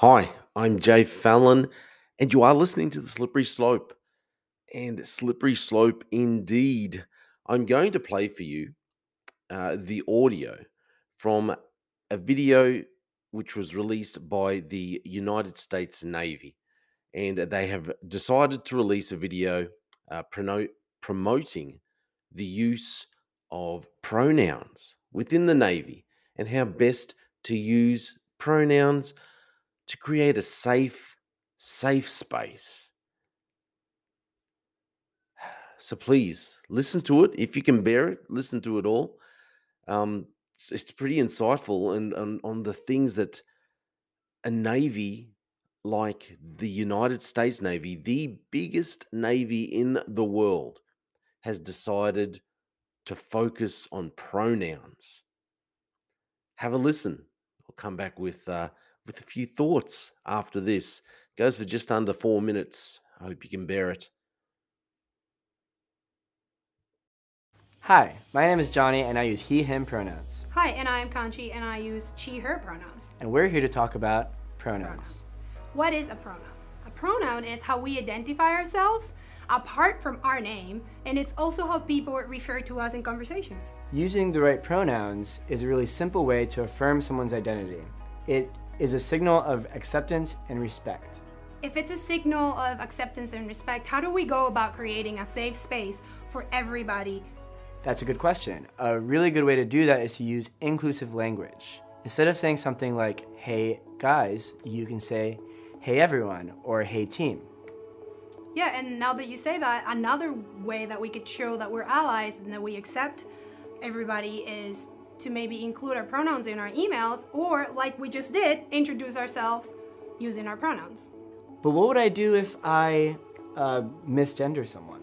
Hi, I'm Jay Fallon, and you are listening to The Slippery Slope. And Slippery Slope indeed. I'm going to play for you uh, the audio from a video which was released by the United States Navy. And they have decided to release a video uh, promoting the use of pronouns within the Navy and how best to use pronouns to create a safe, safe space. So please listen to it if you can bear it. Listen to it all. Um, it's, it's pretty insightful and on, on the things that a navy like the United States Navy, the biggest navy in the world, has decided to focus on pronouns. Have a listen. I'll come back with uh, with a few thoughts after this. Goes for just under four minutes. I hope you can bear it. Hi, my name is Jony and I use he, him pronouns. Hi, and I'm Kanchi and I use she, her pronouns. And we're here to talk about pronouns. What is a pronoun? A pronoun is how we identify ourselves apart from our name, and it's also how people refer to us in conversations. Using the right pronouns is a really simple way to affirm someone's identity. It is a signal of acceptance and respect. If it's a signal of acceptance and respect, how do we go about creating a safe space for everybody? That's a good question. A really good way to do that is to use inclusive language. Instead of saying something like, hey guys, you can say, hey everyone, or hey team. Yeah, and now that you say that, another way that we could show that we're allies and that we accept everybody is to maybe include our pronouns in our emails, or like we just did, introduce ourselves using our pronouns. But what would I do if I uh, misgender someone?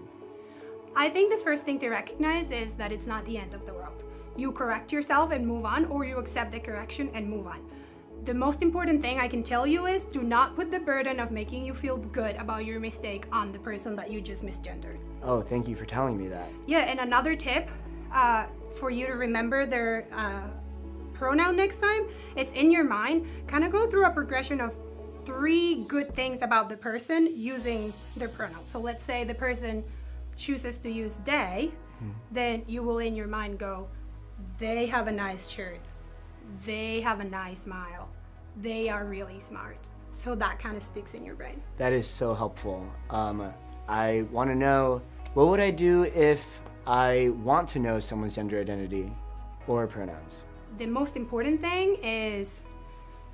I think the first thing to recognize is that it's not the end of the world. You correct yourself and move on, or you accept the correction and move on. The most important thing I can tell you is do not put the burden of making you feel good about your mistake on the person that you just misgendered. Oh, thank you for telling me that. Yeah, and another tip uh, for you to remember their uh, pronoun next time, it's in your mind. Kind of go through a progression of three good things about the person using their pronoun. So let's say the person chooses to use they, mm-hmm. then you will in your mind go, they have a nice shirt, they have a nice smile, they are really smart. So that kind of sticks in your brain. That is so helpful. Um, I want to know what would I do if I want to know someone's gender identity or pronouns? The most important thing is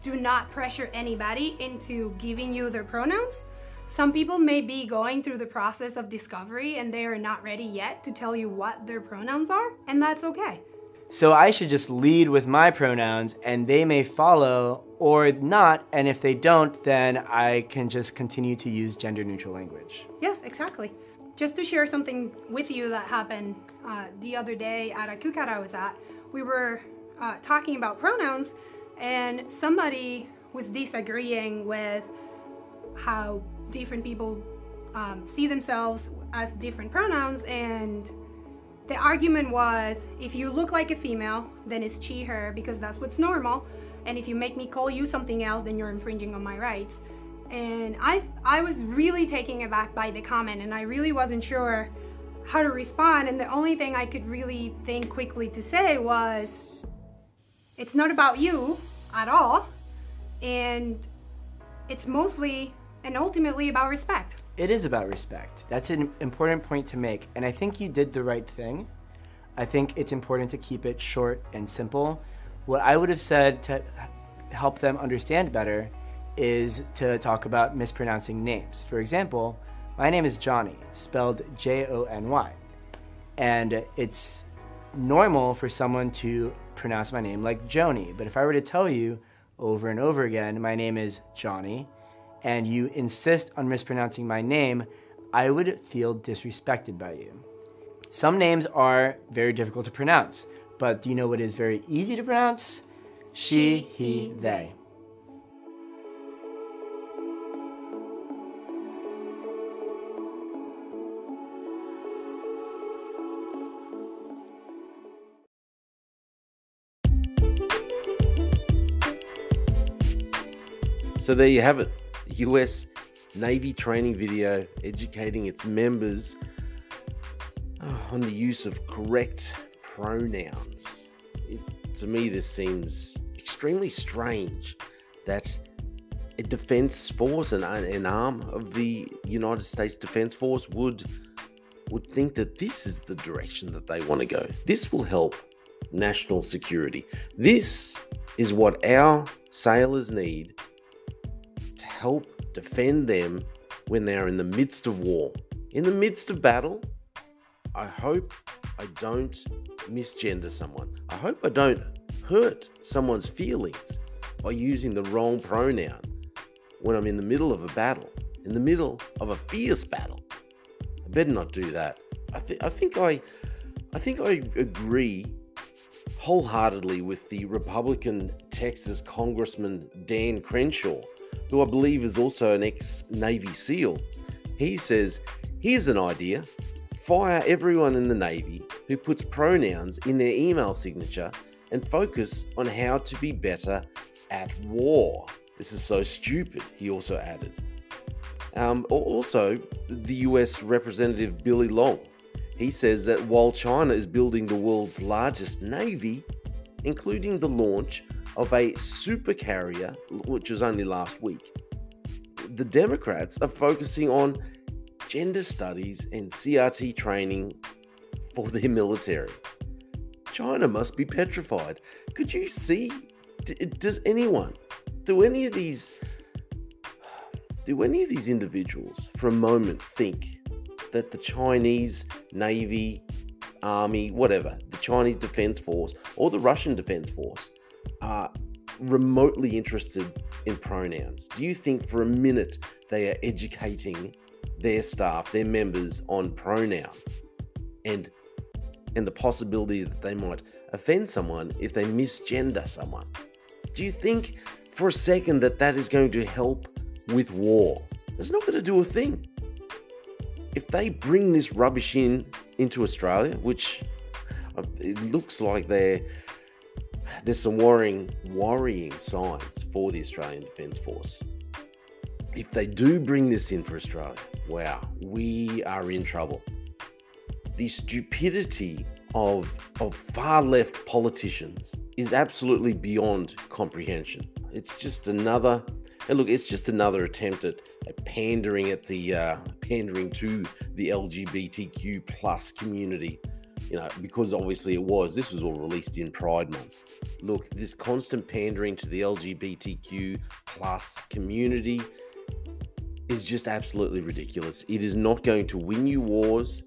do not pressure anybody into giving you their pronouns. Some people may be going through the process of discovery and they are not ready yet to tell you what their pronouns are, and that's okay. So I should just lead with my pronouns and they may follow or not, and if they don't, then I can just continue to use gender neutral language. Yes, exactly. Just to share something with you that happened uh, the other day at a cookout I was at, we were uh, talking about pronouns and somebody was disagreeing with how different people um, see themselves as different pronouns. And the argument was if you look like a female then it's she her because that's what's normal. And if you make me call you something else then you're infringing on my rights and I, I was really taken aback by the comment and I really wasn't sure how to respond and the only thing I could really think quickly to say was it's not about you at all and it's mostly and ultimately about respect. It is about respect. That's an important point to make, and I think you did the right thing. I think it's important to keep it short and simple. What I would have said to help them understand better is to talk about mispronouncing names. For example, my name is Jony, spelled J O N Y. And it's normal for someone to pronounce my name like Joni, but if I were to tell you over and over again, my name is Jony, and you insist on mispronouncing my name, I would feel disrespected by you. Some names are very difficult to pronounce, but do you know what is very easy to pronounce? She, he, they. So there you have it. US Navy training video educating its members uh, on the use of correct pronouns. It, to me, this seems extremely strange that a defense force and an arm of the United States Defense Force would would think that this is the direction that they want to go. This will help national security. This is what our sailors need help defend them when they are in the midst of war. In the midst of battle, I hope I don't misgender someone. I hope I don't hurt someone's feelings by using the wrong pronoun when I'm in the middle of a battle, in the middle of a fierce battle. I better not do that. I, th- I think I, I think I agree wholeheartedly with the Republican Texas Congressman Dan Crenshaw, who I believe is also an ex Navy SEAL. He says, Here's an idea fire everyone in the Navy who puts pronouns in their email signature and focus on how to be better at war. This is so stupid, he also added. Um, also, the US Representative Billy Long, he says that while China is building the world's largest navy, including the launch of a supercarrier, which was only last week, the Democrats are focusing on gender studies and CRT training for their military. China must be petrified. Could you see? Does anyone do any of these do any of these individuals for a moment think that the Chinese Navy, Army, whatever, the Chinese Defense Force or the Russian Defense Force are remotely interested in pronouns? Do you think for a minute they are educating their staff, their members on pronouns and and the possibility that they might offend someone if they misgender someone? Do you think for a second that that is going to help with war. It's not going to do a thing. If they bring this rubbish in into Australia, which uh, it looks like there there's some worrying worrying signs for the Australian Defence Force. If they do bring this in for Australia, wow, we are in trouble. The stupidity of of far left politicians is absolutely beyond comprehension. It's just another, and look, it's just another attempt at, at pandering at the uh, pandering to the LGBTQ plus community. You know, because obviously it was. This was all released in Pride Month. Look, this constant pandering to the LGBTQ plus community is just absolutely ridiculous. It is not going to win you wars.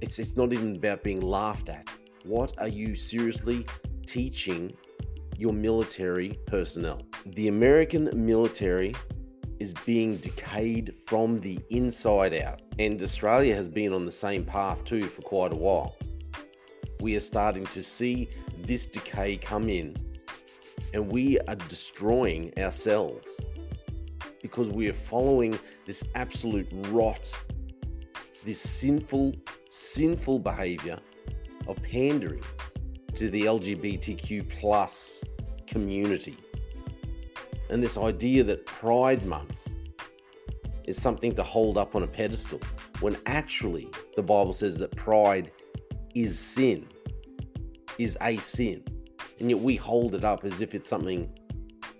It's it's not even about being laughed at. What are you seriously teaching your military personnel. The American military is being decayed from the inside out, and Australia has been on the same path too for quite a while. We are starting to see this decay come in, and we are destroying ourselves because we are following this absolute rot, this sinful, sinful behavior of pandering to the LGBTQ plus community. And this idea that Pride Month is something to hold up on a pedestal, when actually the Bible says that pride is sin, is a sin. And yet we hold it up as if it's something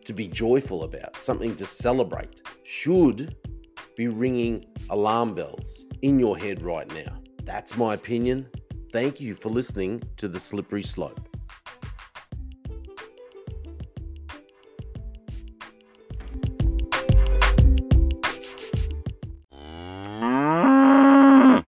to be joyful about, something to celebrate, should be ringing alarm bells in your head right now. That's my opinion. Thank you for listening to The Slippery Slope.